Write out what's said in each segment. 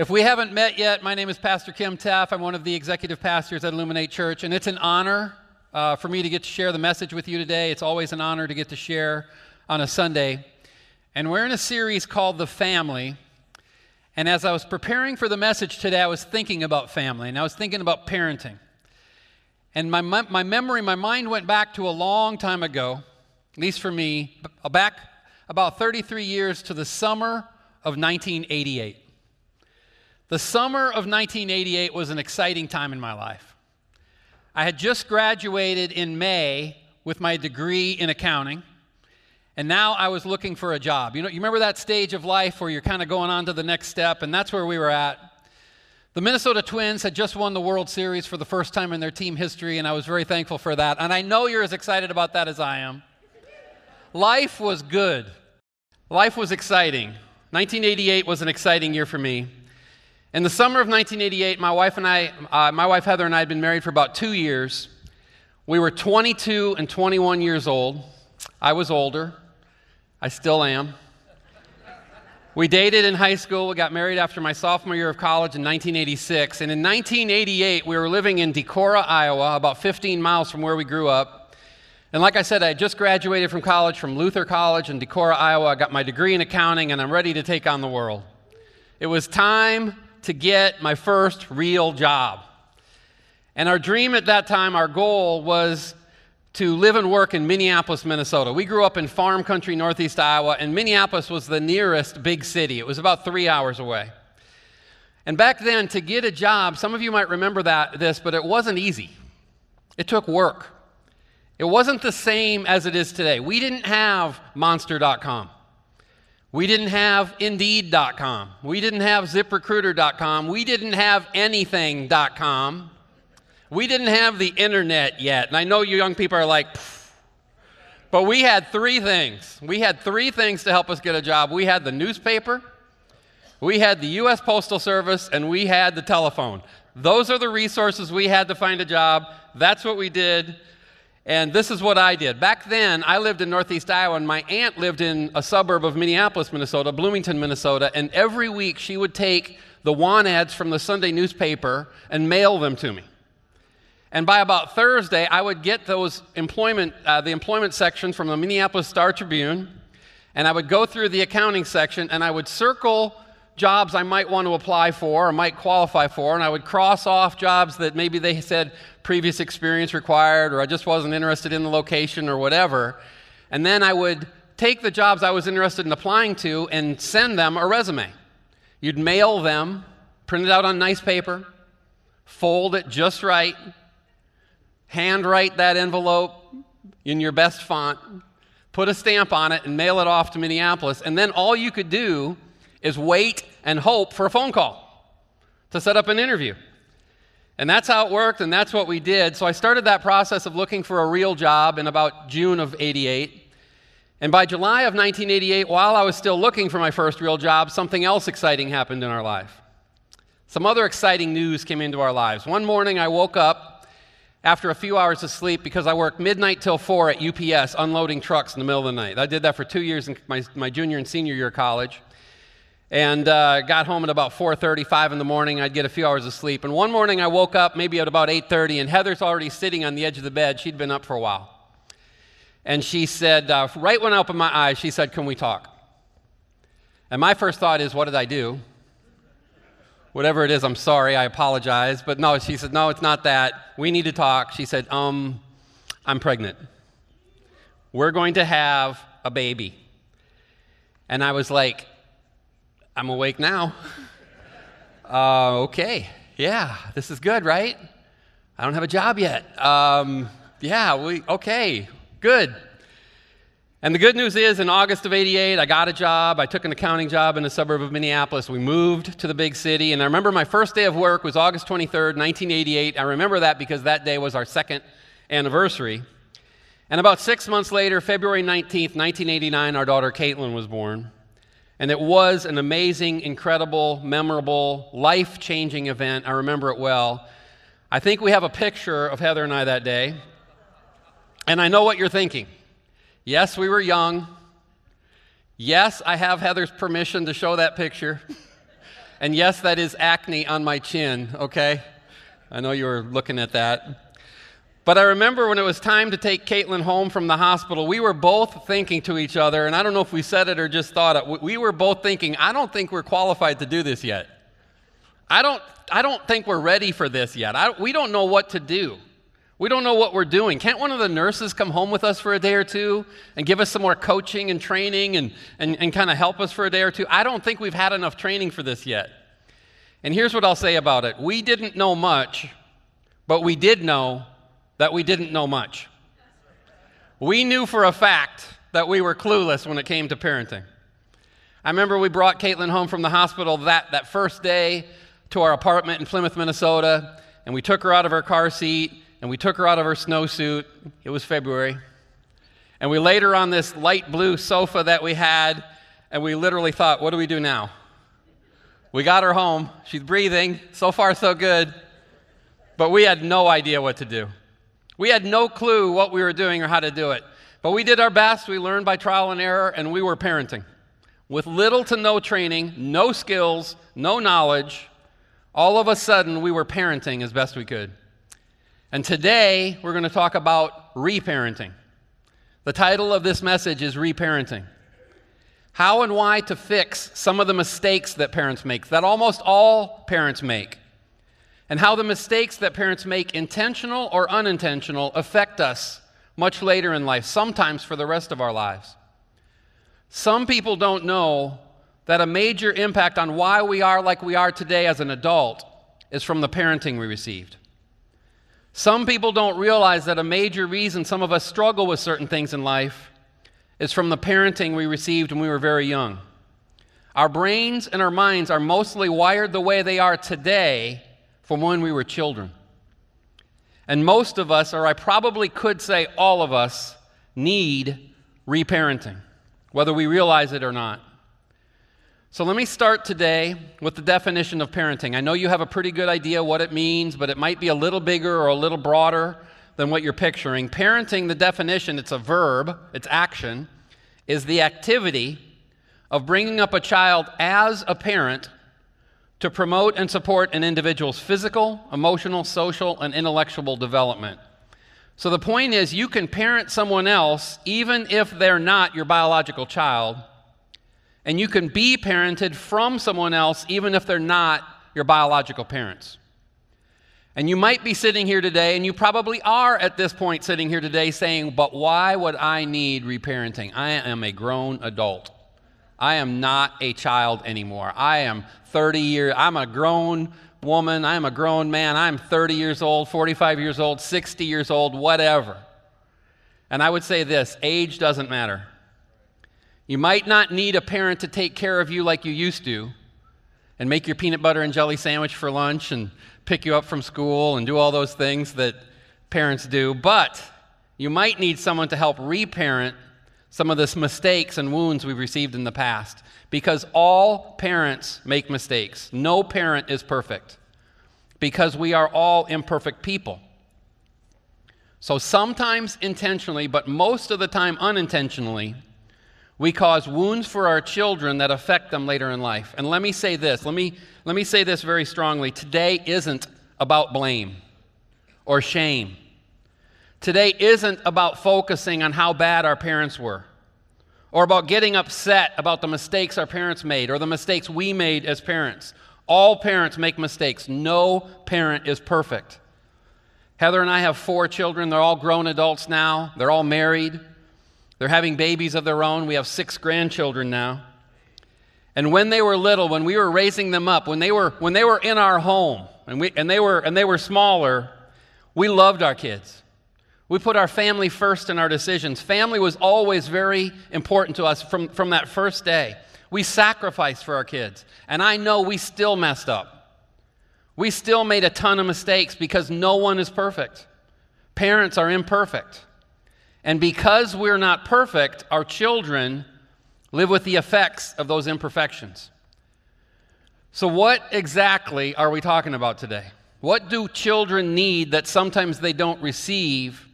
If we haven't met yet, my name is Pastor Kim Taff. I'm one of the executive pastors at Illuminate Church, and it's an honor uh, for me to get to share the message with you today. It's always an honor to get to share on a Sunday. And we're in a series called The Family. And as I was preparing for the message today, I was thinking about family, and I was thinking about parenting. And my, my memory, my mind went back to a long time ago, at least for me, back about 33 years to the summer of 1988. The summer of 1988 was an exciting time in my life. I had just graduated in May with my degree in accounting, and now I was looking for a job. You know, you remember that stage of life where you're kind of going on to the next step, and that's where we were at. The Minnesota Twins had just won the World Series for the first time in their team history, and I was very thankful for that. And I know you're as excited about that as I am. Life was good. Life was exciting. 1988 was an exciting year for me. In the summer of 1988, my wife and I, uh, my wife Heather and I had been married for about two years. We were 22 and 21 years old. I was older. I still am. We dated in high school. We got married after my sophomore year of college in 1986. And in 1988, we were living in Decorah, Iowa, about 15 miles from where we grew up. And like I said, I had just graduated from college from Luther College in Decorah, Iowa. I got my degree in accounting, and I'm ready to take on the world. It was time to get my first real job. And our dream at that time, our goal was to live and work in Minneapolis, Minnesota. We grew up in farm country, northeast Iowa, and Minneapolis was the nearest big city. It was about three hours away. And back then, to get a job, some of you might remember that, this, but it wasn't easy. It took work. It wasn't the same as it is today. We didn't have monster.com. We didn't have Indeed.com. We didn't have ZipRecruiter.com. We didn't have anything.com. We didn't have the internet yet. And I know you young people are like, but we had three things. We had three things to help us get a job. We had the newspaper, we had the U.S. Postal Service, and we had the telephone. Those are the resources we had to find a job. That's what we did. And this is what I did. Back then, I lived in Northeast Iowa, and my aunt lived in a suburb of Minneapolis, Minnesota, Bloomington, Minnesota. And every week, she would take the want ads from the Sunday newspaper and mail them to me. And by about Thursday, I would get those employment, uh, the employment section from the Minneapolis Star Tribune, and I would go through the accounting section, and I would circle jobs I might want to apply for or might qualify for, and I would cross off jobs that maybe they said previous experience required, or I just wasn't interested in the location or whatever. And then I would take the jobs I was interested in applying to and send them a resume. You'd mail them, print it out on nice paper, fold it just right, handwrite that envelope in your best font, put a stamp on it, and mail it off to Minneapolis. And then all you could do is wait and hope for a phone call to set up an interview. And that's how it worked, and that's what we did. So I started that process of looking for a real job in about June of 88. And by July of 1988, while I was still looking for my first real job, something else exciting happened in our life. Some other exciting news came into our lives. One morning I woke up after a few hours of sleep because I worked midnight till 4 at UPS unloading trucks in the middle of the night. I did that for two years in my, my junior and senior year of college and uh, got home at about 4.35 in the morning. I'd get a few hours of sleep. And one morning i woke up maybe at about 8.30 and heather's already sitting on the edge of the bed. She'd been up for a while. And she said uh, right when i opened my eyes she said can we talk? And my first thought is what did i do? Whatever it is i'm sorry. I apologize. But no she said no it's not that. We need to talk. She said um i'm pregnant. We're going to have a baby. And i was like I'm awake now. Uh, okay, yeah, this is good, right? I don't have a job yet. Um, yeah, we, okay, good. And the good news is, in August of 88, I got a job. I took an accounting job in a suburb of Minneapolis. We moved to the big city. And I remember my first day of work was August 23rd, 1988. I remember that because that day was our second anniversary. And about six months later, February 19th, 1989, our daughter Caitlin was born. And it was an amazing, incredible, memorable, life changing event. I remember it well. I think we have a picture of Heather and I that day. And I know what you're thinking. Yes, we were young. Yes, I have Heather's permission to show that picture. And yes, that is acne on my chin, okay? I know you were looking at that. But I remember when it was time to take Caitlin home from the hospital, we were both thinking to each other, and I don't know if we said it or just thought it, we were both thinking, I don't think we're qualified to do this yet. I don't, I don't think we're ready for this yet. I, we don't know what to do. We don't know what we're doing. Can't one of the nurses come home with us for a day or two and give us some more coaching and training and, and, and kind of help us for a day or two? I don't think we've had enough training for this yet. And here's what I'll say about it we didn't know much, but we did know that we didn't know much. We knew for a fact that we were clueless when it came to parenting. I remember we brought Caitlin home from the hospital that, that first day to our apartment in Plymouth, Minnesota, and we took her out of her car seat and we took her out of her snowsuit. It was February. And we laid her on this light blue sofa that we had, and we literally thought, what do we do now? We got her home. She's breathing. So far, so good. But we had no idea what to do. We had no clue what we were doing or how to do it. But we did our best. We learned by trial and error, and we were parenting. With little to no training, no skills, no knowledge, all of a sudden we were parenting as best we could. And today we're going to talk about reparenting. The title of this message is Reparenting. How and why to fix some of the mistakes that parents make, that almost all parents make. And how the mistakes that parents make, intentional or unintentional, affect us much later in life, sometimes for the rest of our lives. Some people don't know that a major impact on why we are like we are today as an adult is from the parenting we received. Some people don't realize that a major reason some of us struggle with certain things in life is from the parenting we received when we were very young. Our brains and our minds are mostly wired the way they are today from when we were children. And most of us, or I probably could say all of us, need reparenting, whether we realize it or not. So let me start today with the definition of parenting. I know you have a pretty good idea what it means, but it might be a little bigger or a little broader than what you're picturing. Parenting, the definition, it's a verb, it's action, is the activity of bringing up a child as a parent to promote and support an individual's physical, emotional, social, and intellectual development. So the point is, you can parent someone else even if they're not your biological child and you can be parented from someone else even if they're not your biological parents. And you might be sitting here today, and you probably are at this point sitting here today saying, But why would I need reparenting? I am a grown adult. I am not a child anymore. I am 30 years, I'm a grown woman, I'm a grown man, I'm 30 years old, 45 years old, 60 years old, whatever. And I would say this age doesn't matter. You might not need a parent to take care of you like you used to and make your peanut butter and jelly sandwich for lunch and pick you up from school and do all those things that parents do, but you might need someone to help reparent some of the mistakes and wounds we've received in the past because all parents make mistakes. No parent is perfect because we are all imperfect people. So sometimes intentionally, but most of the time unintentionally, we cause wounds for our children that affect them later in life. And let me say this, let me, let me say this very strongly. Today isn't about blame or shame. Today isn't about focusing on how bad our parents were or about getting upset about the mistakes our parents made or the mistakes we made as parents. All parents make mistakes. No parent is perfect. Heather and I have four children. They're all grown adults now, they're all married. They're having babies of their own. We have six grandchildren now. And when they were little, when we were raising them up, when they were, when they were in our home and, we, and, they were, and they were smaller, we loved our kids. We put our family first in our decisions. Family was always very important to us from, from that first day. We sacrificed for our kids. And I know we still messed up. We still made a ton of mistakes because no one is perfect. Parents are imperfect. And because we're not perfect, our children live with the effects of those imperfections. So, what exactly are we talking about today? What do children need that sometimes they don't receive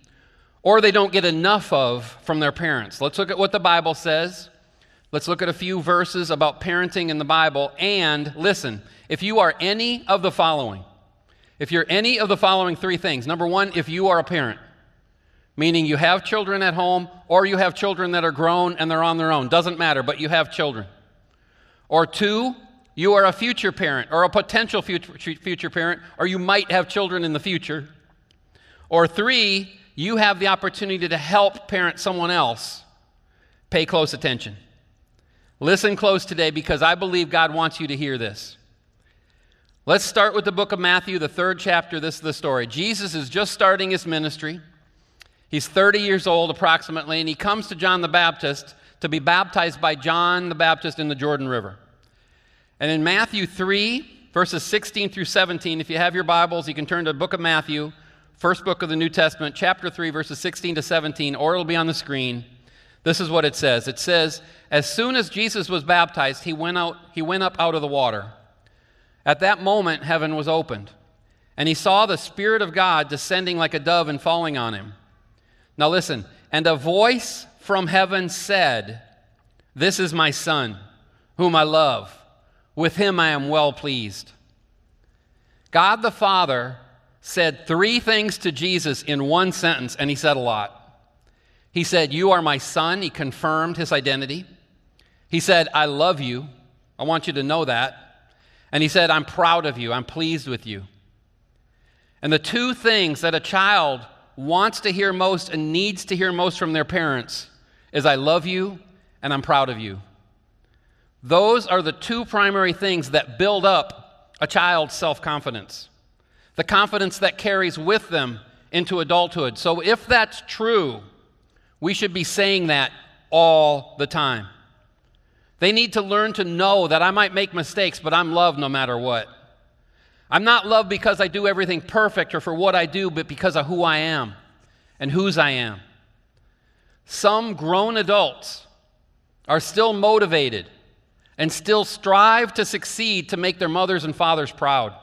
or they don't get enough of from their parents? Let's look at what the Bible says. Let's look at a few verses about parenting in the Bible. And listen, if you are any of the following, if you're any of the following three things number one, if you are a parent, meaning you have children at home or you have children that are grown and they're on their own, doesn't matter, but you have children. Or two, you are a future parent or a potential future, future parent, or you might have children in the future. Or three, you have the opportunity to help parent someone else. Pay close attention. Listen close today because I believe God wants you to hear this. Let's start with the book of Matthew, the third chapter. This is the story. Jesus is just starting his ministry. He's 30 years old approximately, and he comes to John the Baptist to be baptized by John the Baptist in the Jordan River. And in Matthew 3, verses 16 through 17, if you have your Bibles, you can turn to the book of Matthew, first book of the New Testament, chapter 3, verses 16 to 17, or it'll be on the screen. This is what it says. It says, As soon as Jesus was baptized, he went, out, he went up out of the water. At that moment, heaven was opened, and he saw the Spirit of God descending like a dove and falling on him. Now listen, and a voice from heaven said, This is my Son, whom I love. With him I am well pleased. God the Father said three things to Jesus in one sentence, and he said a lot. He said, You are my son. He confirmed his identity. He said, I love you. I want you to know that. And he said, I'm proud of you, I'm pleased with you. And the two things that a child wants to hear most and needs to hear most from their parents is, I love you and I'm proud of you. Those are the two primary things that build up a child's self confidence, the confidence that carries with them into adulthood. So, if that's true, we should be saying that all the time. They need to learn to know that I might make mistakes, but I'm loved no matter what. I'm not loved because I do everything perfect or for what I do, but because of who I am and whose I am. Some grown adults are still motivated and still strive to succeed to make their mothers and fathers proud.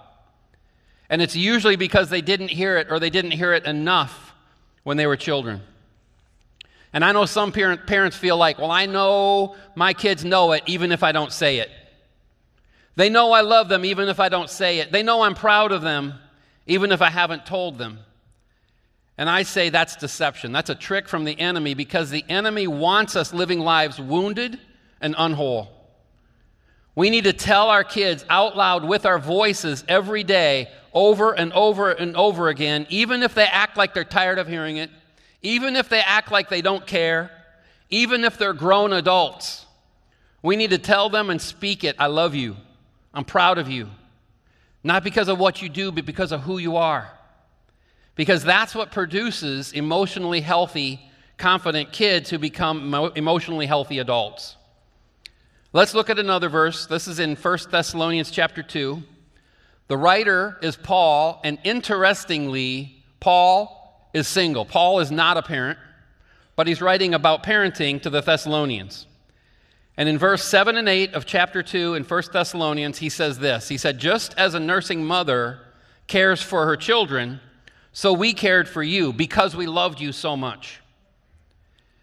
And it's usually because they didn't hear it or they didn't hear it enough when they were children. And I know some parent, parents feel like, well, I know my kids know it even if I don't say it. They know I love them even if I don't say it. They know I'm proud of them even if I haven't told them. And I say that's deception. That's a trick from the enemy because the enemy wants us living lives wounded and unwhole. We need to tell our kids out loud with our voices every day, over and over and over again, even if they act like they're tired of hearing it even if they act like they don't care, even if they're grown adults, we need to tell them and speak it I love you. I'm proud of you. Not because of what you do, but because of who you are. Because that's what produces emotionally healthy, confident kids who become emotionally healthy adults. Let's look at another verse. This is in 1 Thessalonians chapter 2. The writer is Paul, and interestingly, Paul is single. Paul is not a parent, but he's writing about parenting to the Thessalonians. And in verse 7 and 8 of chapter 2 in 1 Thessalonians, he says this He said, Just as a nursing mother cares for her children, so we cared for you because we loved you so much.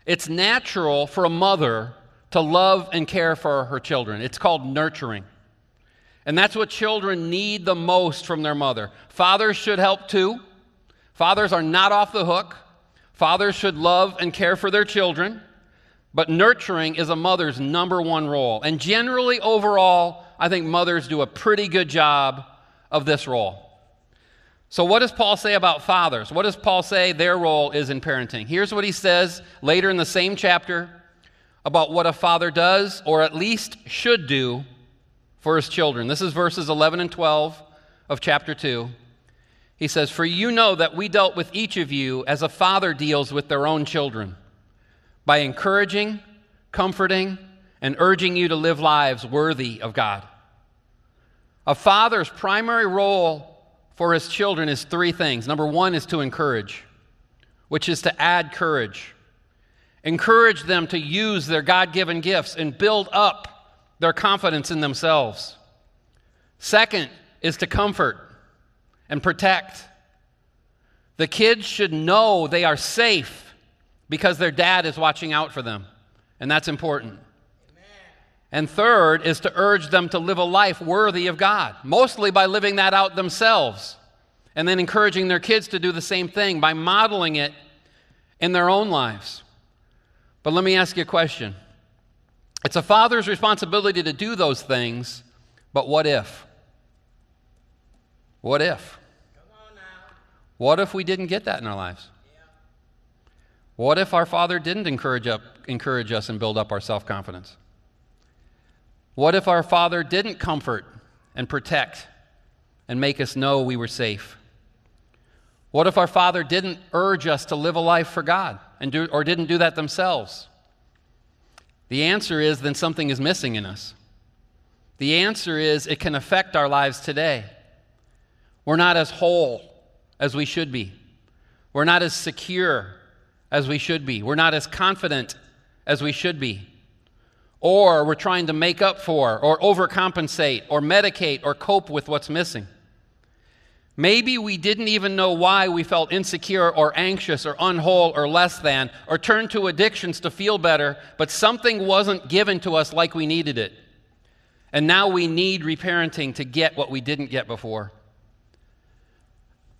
It's natural for a mother to love and care for her children. It's called nurturing. And that's what children need the most from their mother. Fathers should help too. Fathers are not off the hook. Fathers should love and care for their children, but nurturing is a mother's number one role. And generally, overall, I think mothers do a pretty good job of this role. So, what does Paul say about fathers? What does Paul say their role is in parenting? Here's what he says later in the same chapter about what a father does, or at least should do, for his children. This is verses 11 and 12 of chapter 2. He says, For you know that we dealt with each of you as a father deals with their own children, by encouraging, comforting, and urging you to live lives worthy of God. A father's primary role for his children is three things. Number one is to encourage, which is to add courage. Encourage them to use their God given gifts and build up their confidence in themselves. Second is to comfort and protect. The kids should know they are safe because their dad is watching out for them, and that's important. Amen. And third is to urge them to live a life worthy of God, mostly by living that out themselves, and then encouraging their kids to do the same thing by modeling it in their own lives. But let me ask you a question. It's a father's responsibility to do those things, but what if? What if? What if we didn't get that in our lives? What if our father didn't encourage, up, encourage us and build up our self confidence? What if our father didn't comfort and protect and make us know we were safe? What if our father didn't urge us to live a life for God and do, or didn't do that themselves? The answer is then something is missing in us. The answer is it can affect our lives today. We're not as whole as we should be. We're not as secure as we should be. We're not as confident as we should be. Or we're trying to make up for, or overcompensate, or medicate, or cope with what's missing. Maybe we didn't even know why we felt insecure or anxious or unwhole or less than, or turned to addictions to feel better, but something wasn't given to us like we needed it. And now we need reparenting to get what we didn't get before.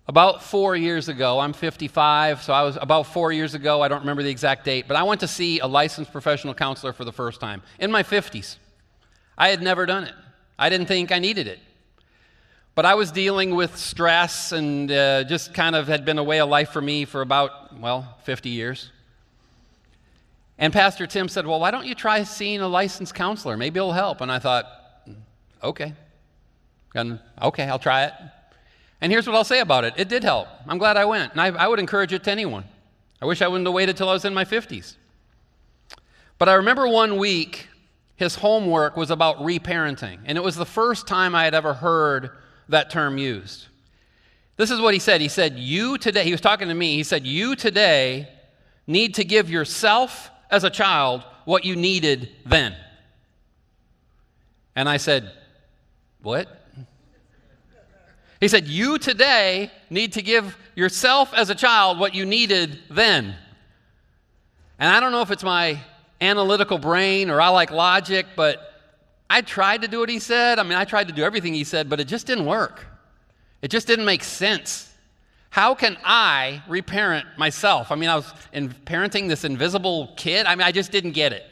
About four years ago, I'm 55, so I was about four years ago, I don't remember the exact date, but I went to see a licensed professional counselor for the first time in my 50s. I had never done it, I didn't think I needed it. But I was dealing with stress and uh, just kind of had been a way of life for me for about, well, 50 years. And Pastor Tim said, Well, why don't you try seeing a licensed counselor? Maybe it'll help. And I thought, Okay. And, okay, I'll try it. And here's what I'll say about it it did help. I'm glad I went. And I, I would encourage it to anyone. I wish I wouldn't have waited till I was in my 50s. But I remember one week, his homework was about reparenting. And it was the first time I had ever heard that term used. This is what he said. He said, You today, he was talking to me, he said, You today need to give yourself as a child what you needed then. And I said, What? He said, You today need to give yourself as a child what you needed then. And I don't know if it's my analytical brain or I like logic, but I tried to do what he said. I mean, I tried to do everything he said, but it just didn't work. It just didn't make sense. How can I reparent myself? I mean, I was in parenting this invisible kid. I mean, I just didn't get it.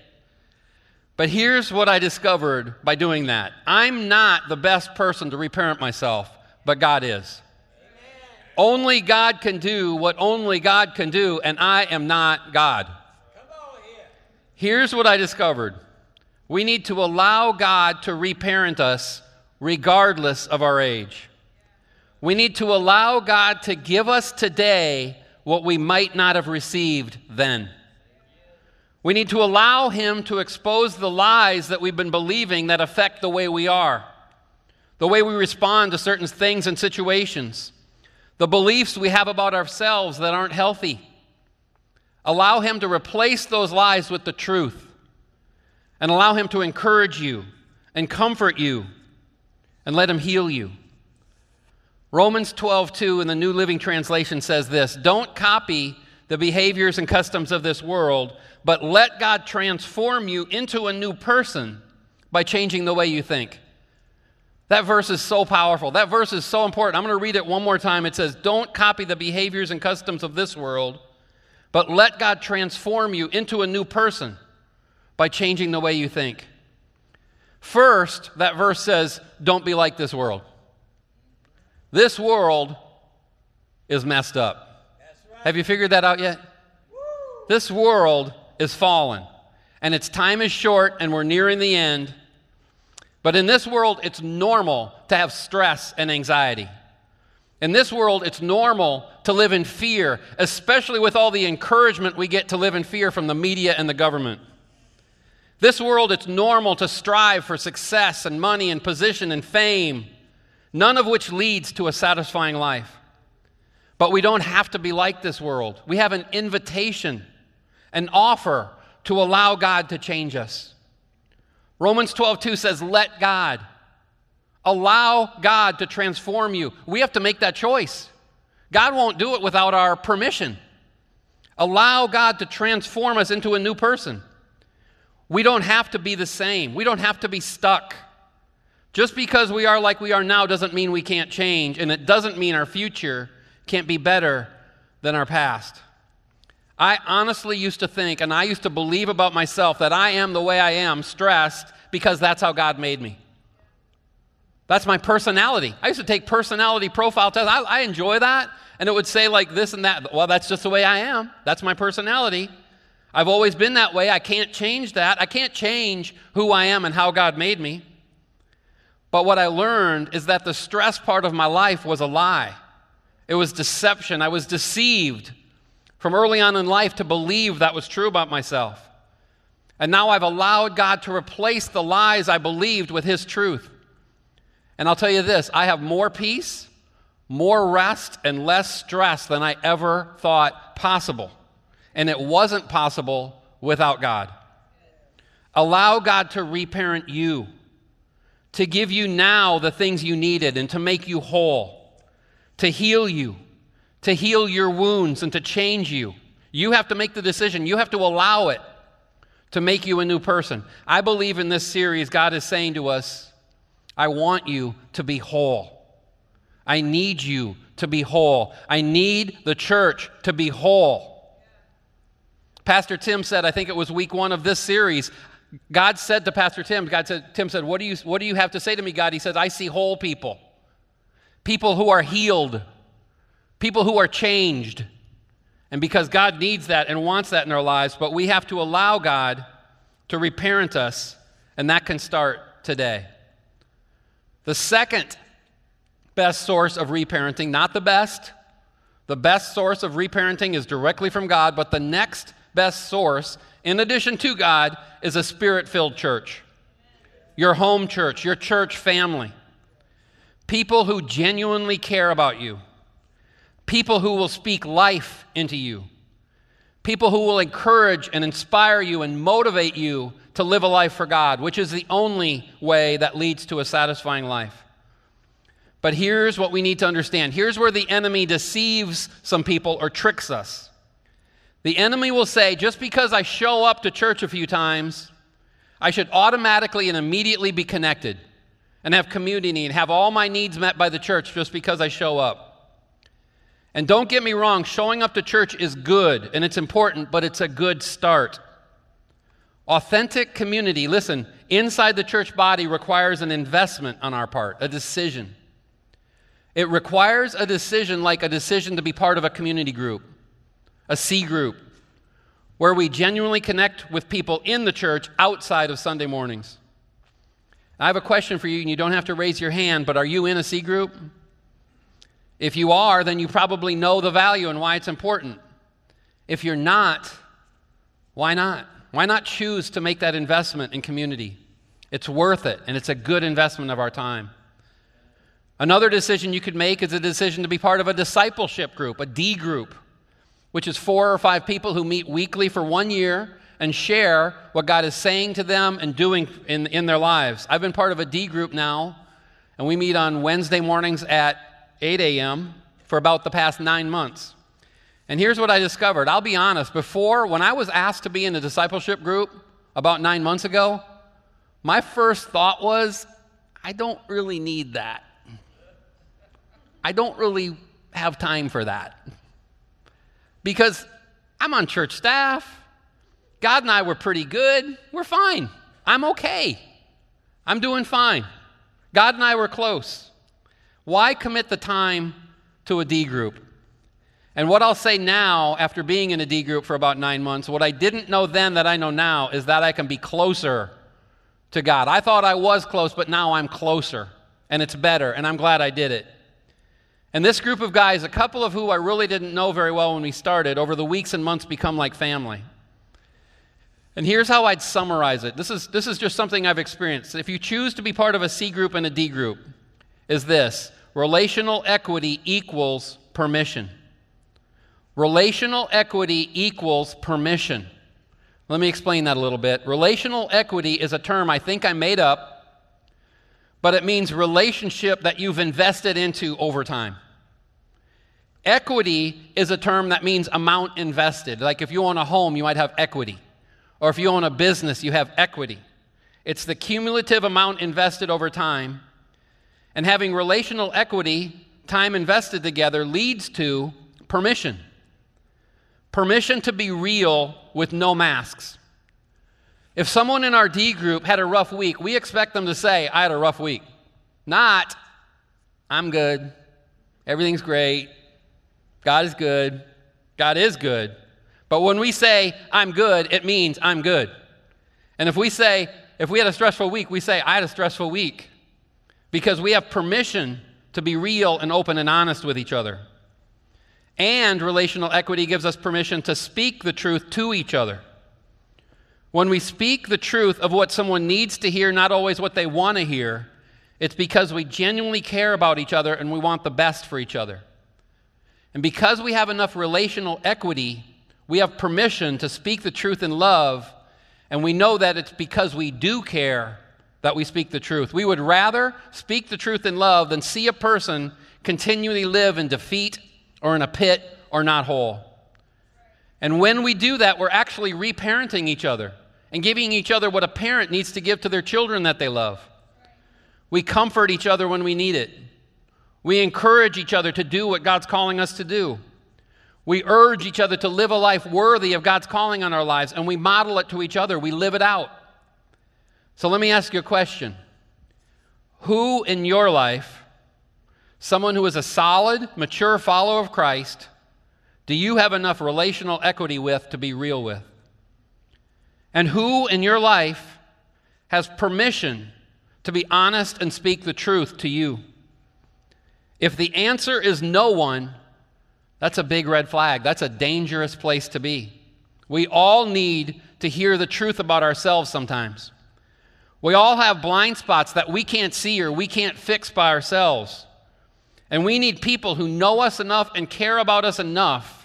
But here's what I discovered by doing that I'm not the best person to reparent myself but God is. Only God can do what only God can do, and I am not God. Here's what I discovered we need to allow God to reparent us regardless of our age. We need to allow God to give us today what we might not have received then. We need to allow Him to expose the lies that we've been believing that affect the way we are the way we respond to certain things and situations, the beliefs we have about ourselves that aren't healthy. Allow Him to replace those lies with the truth and allow Him to encourage you and comfort you and let Him heal you. Romans 12, 2 in the New Living Translation says this Don't copy the behaviors and customs of this world, but let God transform you into a new person by changing the way you think. That verse is so powerful. That verse is so important. I'm going to read it one more time. It says, Don't copy the behaviors and customs of this world, but let God transform you into a new person by changing the way you think. First, that verse says, Don't be like this world. This world is messed up. Right. Have you figured that out yet? Woo. This world is fallen, and its time is short, and we're nearing the end. But in this world, it's normal to have stress and anxiety. In this world, it's normal to live in fear, especially with all the encouragement we get to live in fear from the media and the government. This world, it's normal to strive for success and money and position and fame, none of which leads to a satisfying life. But we don't have to be like this world. We have an invitation, an offer to allow God to change us. Romans 12, 2 says, Let God. Allow God to transform you. We have to make that choice. God won't do it without our permission. Allow God to transform us into a new person. We don't have to be the same, we don't have to be stuck. Just because we are like we are now doesn't mean we can't change, and it doesn't mean our future can't be better than our past. I honestly used to think, and I used to believe about myself, that I am the way I am, stressed, because that's how God made me. That's my personality. I used to take personality profile tests. I, I, enjoy that. And it would say like this and that. Well, that's just the way I am. That's my personality. I've always been that way. I can't change that. I can't change who I am and how God made me. But what I learned is that the stress part of my life was a lie. It was deception. I was deceived from early on in life to believe that was true about myself. And now I've allowed God to replace the lies I believed with His truth. And I'll tell you this I have more peace, more rest, and less stress than I ever thought possible. And it wasn't possible without God. Allow God to reparent you to give you now the things you needed and to make you whole, to heal you, to heal your wounds and to change you. You have to make the decision, you have to allow it to make you a new person. I believe in this series, God is saying to us, I want you to be whole. I need you to be whole. I need the church to be whole. Pastor Tim said, I think it was week one of this series, God said to Pastor Tim, God said, Tim said, what do, you, what do you have to say to me, God? He says, I see whole people, people who are healed, people who are changed. And because God needs that and wants that in our lives, but we have to allow God to reparent us, and that can start today. The second best source of reparenting, not the best, the best source of reparenting is directly from God, but the next best source in addition to God, is a spirit filled church. Your home church, your church family. People who genuinely care about you. People who will speak life into you. People who will encourage and inspire you and motivate you to live a life for God, which is the only way that leads to a satisfying life. But here's what we need to understand here's where the enemy deceives some people or tricks us. The enemy will say, just because I show up to church a few times, I should automatically and immediately be connected and have community and have all my needs met by the church just because I show up. And don't get me wrong, showing up to church is good and it's important, but it's a good start. Authentic community, listen, inside the church body requires an investment on our part, a decision. It requires a decision like a decision to be part of a community group a C group, where we genuinely connect with people in the church outside of Sunday mornings. I have a question for you, and you don't have to raise your hand, but are you in a C group? If you are, then you probably know the value and why it's important. If you're not, why not? Why not choose to make that investment in community? It's worth it, and it's a good investment of our time. Another decision you could make is a decision to be part of a discipleship group, a D group which is four or five people who meet weekly for one year and share what God is saying to them and doing in, in their lives. I've been part of a D group now, and we meet on Wednesday mornings at 8 a.m. for about the past nine months. And here's what I discovered. I'll be honest, before, when I was asked to be in a discipleship group about nine months ago, my first thought was, I don't really need that. I don't really have time for that because I'm on church staff. God and I were pretty good. We're fine. I'm okay. I'm doing fine. God and I were close. Why commit the time to a D group? And what I'll say now, after being in a D group for about nine months, what I didn't know then that I know now is that I can be closer to God. I thought I was close, but now I'm closer, and it's better, and I'm glad I did it. And this group of guys, a couple of who I really didn't know very well when we started, over the weeks and months become like family. And here's how I'd summarize it. This is, this is just something I've experienced. If you choose to be part of a C group and a D group, is this relational equity equals permission. Relational equity equals permission. Let me explain that a little bit. Relational equity is a term I think I made up but it means relationship that you've invested into over time. Equity is a term that means amount invested. Like if you own a home, you might have equity. Or if you own a business, you have equity. It's the cumulative amount invested over time. And having relational equity, time invested together, leads to permission. Permission to be real with no masks. If someone in our D group had a rough week, we expect them to say, I had a rough week. Not, I'm good. Everything's great. God is good. God is good. But when we say, I'm good, it means I'm good. And if we say, if we had a stressful week, we say, I had a stressful week. Because we have permission to be real and open and honest with each other. And relational equity gives us permission to speak the truth to each other. When we speak the truth of what someone needs to hear, not always what they want to hear, it's because we genuinely care about each other and we want the best for each other. And because we have enough relational equity, we have permission to speak the truth in love, and we know that it's because we do care that we speak the truth. We would rather speak the truth in love than see a person continually live in defeat or in a pit or not whole. And when we do that, we're actually reparenting each other and giving each other what a parent needs to give to their children that they love. We comfort each other when we need it. We encourage each other to do what God's calling us to do. We urge each other to live a life worthy of God's calling on our lives, and we model it to each other. We live it out. So let me ask you a question Who in your life, someone who is a solid, mature follower of Christ, do you have enough relational equity with to be real with? And who in your life has permission to be honest and speak the truth to you? If the answer is no one, that's a big red flag. That's a dangerous place to be. We all need to hear the truth about ourselves sometimes. We all have blind spots that we can't see or we can't fix by ourselves. And we need people who know us enough and care about us enough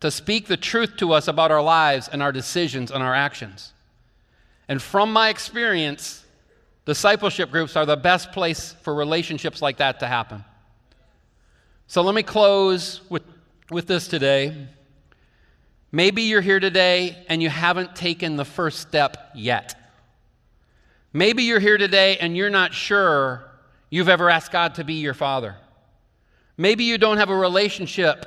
to speak the truth to us about our lives and our decisions and our actions. And from my experience, discipleship groups are the best place for relationships like that to happen. So let me close with, with this today. Maybe you're here today and you haven't taken the first step yet. Maybe you're here today and you're not sure you've ever asked God to be your father. Maybe you don't have a relationship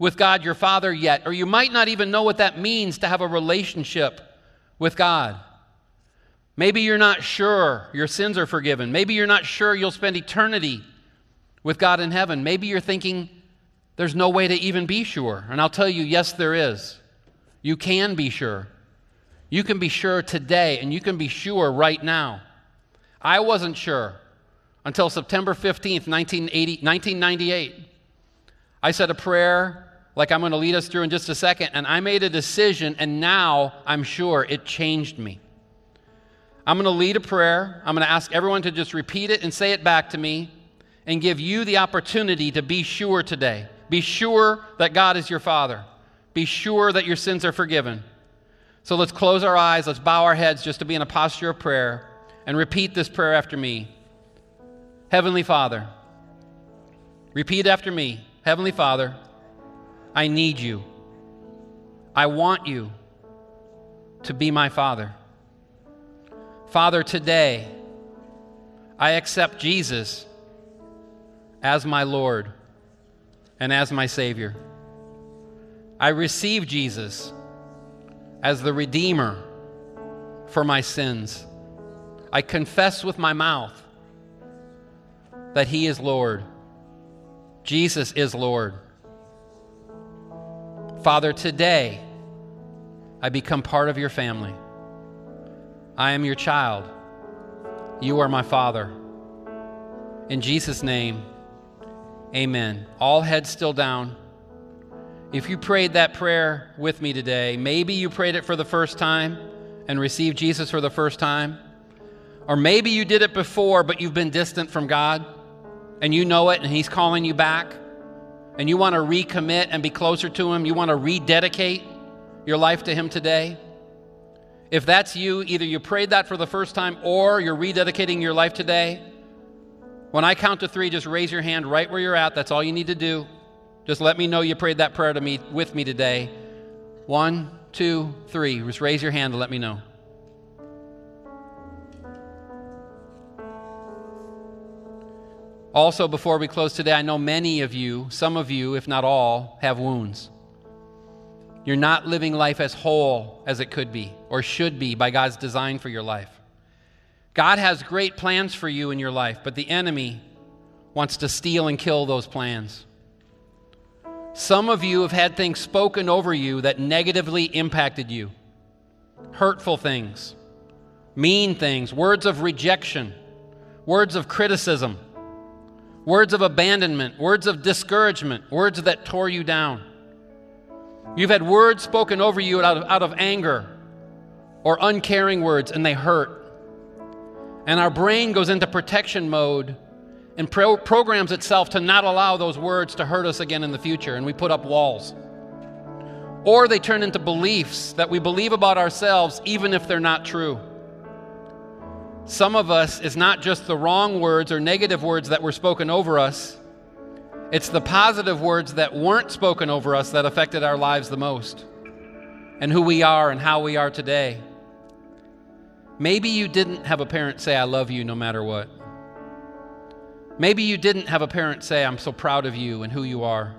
with God your father yet, or you might not even know what that means to have a relationship with God. Maybe you're not sure your sins are forgiven. Maybe you're not sure you'll spend eternity with God in heaven. Maybe you're thinking, there's no way to even be sure. And I'll tell you, yes, there is. You can be sure. You can be sure today, and you can be sure right now. I wasn't sure until September 15th, 1998. I said a prayer like I'm going to lead us through in just a second, and I made a decision, and now I'm sure it changed me. I'm going to lead a prayer. I'm going to ask everyone to just repeat it and say it back to me and give you the opportunity to be sure today. Be sure that God is your Father. Be sure that your sins are forgiven. So let's close our eyes, let's bow our heads just to be in a posture of prayer, and repeat this prayer after me. Heavenly Father, repeat after me. Heavenly Father, I need you. I want you to be my Father. Father, today I accept Jesus as my Lord and as my Savior. I receive Jesus as the Redeemer for my sins. I confess with my mouth that He is Lord. Jesus is Lord. Father, today I become part of your family. I am your child. You are my Father. In Jesus' name, Amen. All heads still down. If you prayed that prayer with me today, maybe you prayed it for the first time and received Jesus for the first time. Or maybe you did it before, but you've been distant from God and you know it and He's calling you back and you want to recommit and be closer to Him. You want to rededicate your life to Him today. If that's you, either you prayed that for the first time or you're rededicating your life today, when I count to three, just raise your hand right where you're at. That's all you need to do. Just let me know you prayed that prayer to me with me today. One, two, three. Just raise your hand and let me know. Also, before we close today, I know many of you, some of you, if not all, have wounds. You're not living life as whole as it could be or should be by God's design for your life. God has great plans for you in your life, but the enemy wants to steal and kill those plans. Some of you have had things spoken over you that negatively impacted you hurtful things, mean things, words of rejection, words of criticism, words of abandonment, words of discouragement, words that tore you down. You've had words spoken over you out of, out of anger or uncaring words, and they hurt. And our brain goes into protection mode and pro- programs itself to not allow those words to hurt us again in the future, and we put up walls. Or they turn into beliefs that we believe about ourselves, even if they're not true. Some of us is not just the wrong words or negative words that were spoken over us, it's the positive words that weren't spoken over us that affected our lives the most, and who we are and how we are today. Maybe you didn't have a parent say, I love you no matter what. Maybe you didn't have a parent say, I'm so proud of you and who you are.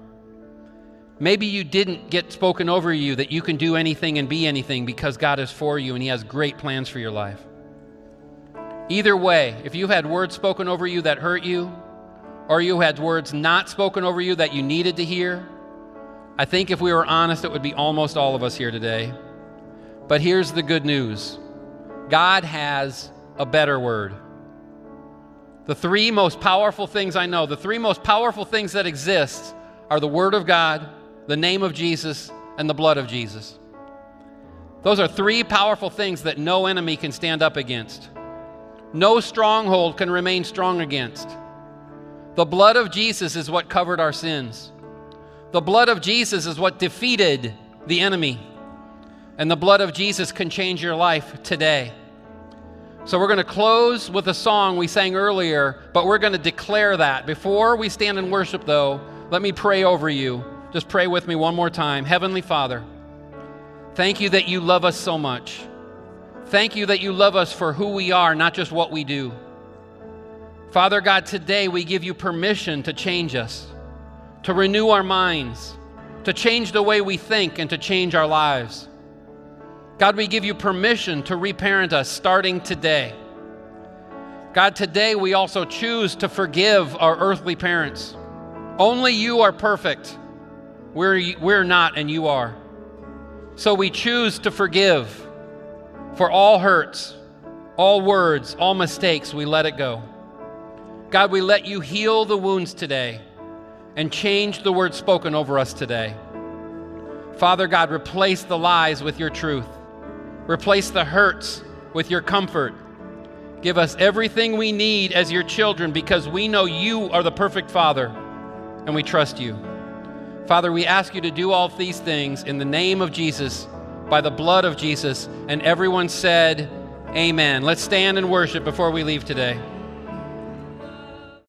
Maybe you didn't get spoken over you that you can do anything and be anything because God is for you and He has great plans for your life. Either way, if you had words spoken over you that hurt you, or you had words not spoken over you that you needed to hear, I think if we were honest, it would be almost all of us here today. But here's the good news God has a better word. The three most powerful things I know, the three most powerful things that exist are the Word of God, the name of Jesus, and the blood of Jesus. Those are three powerful things that no enemy can stand up against. No stronghold can remain strong against. The blood of Jesus is what covered our sins. The blood of Jesus is what defeated the enemy. And the blood of Jesus can change your life today. So we're going to close with a song we sang earlier, but we're going to declare that. Before we stand and worship, though, let me pray over you. Just pray with me one more time. Heavenly Father, thank you that you love us so much. Thank you that you love us for who we are, not just what we do. Father God, today we give you permission to change us, to renew our minds, to change the way we think, and to change our lives. God, we give you permission to reparent us starting today. God, today we also choose to forgive our earthly parents. Only you are perfect. We're, we're not, and you are. So we choose to forgive for all hurts, all words, all mistakes, we let it go. God, we let you heal the wounds today and change the words spoken over us today. Father God, replace the lies with your truth. Replace the hurts with your comfort. Give us everything we need as your children because we know you are the perfect Father and we trust you. Father, we ask you to do all these things in the name of Jesus, by the blood of Jesus. And everyone said, Amen. Let's stand and worship before we leave today.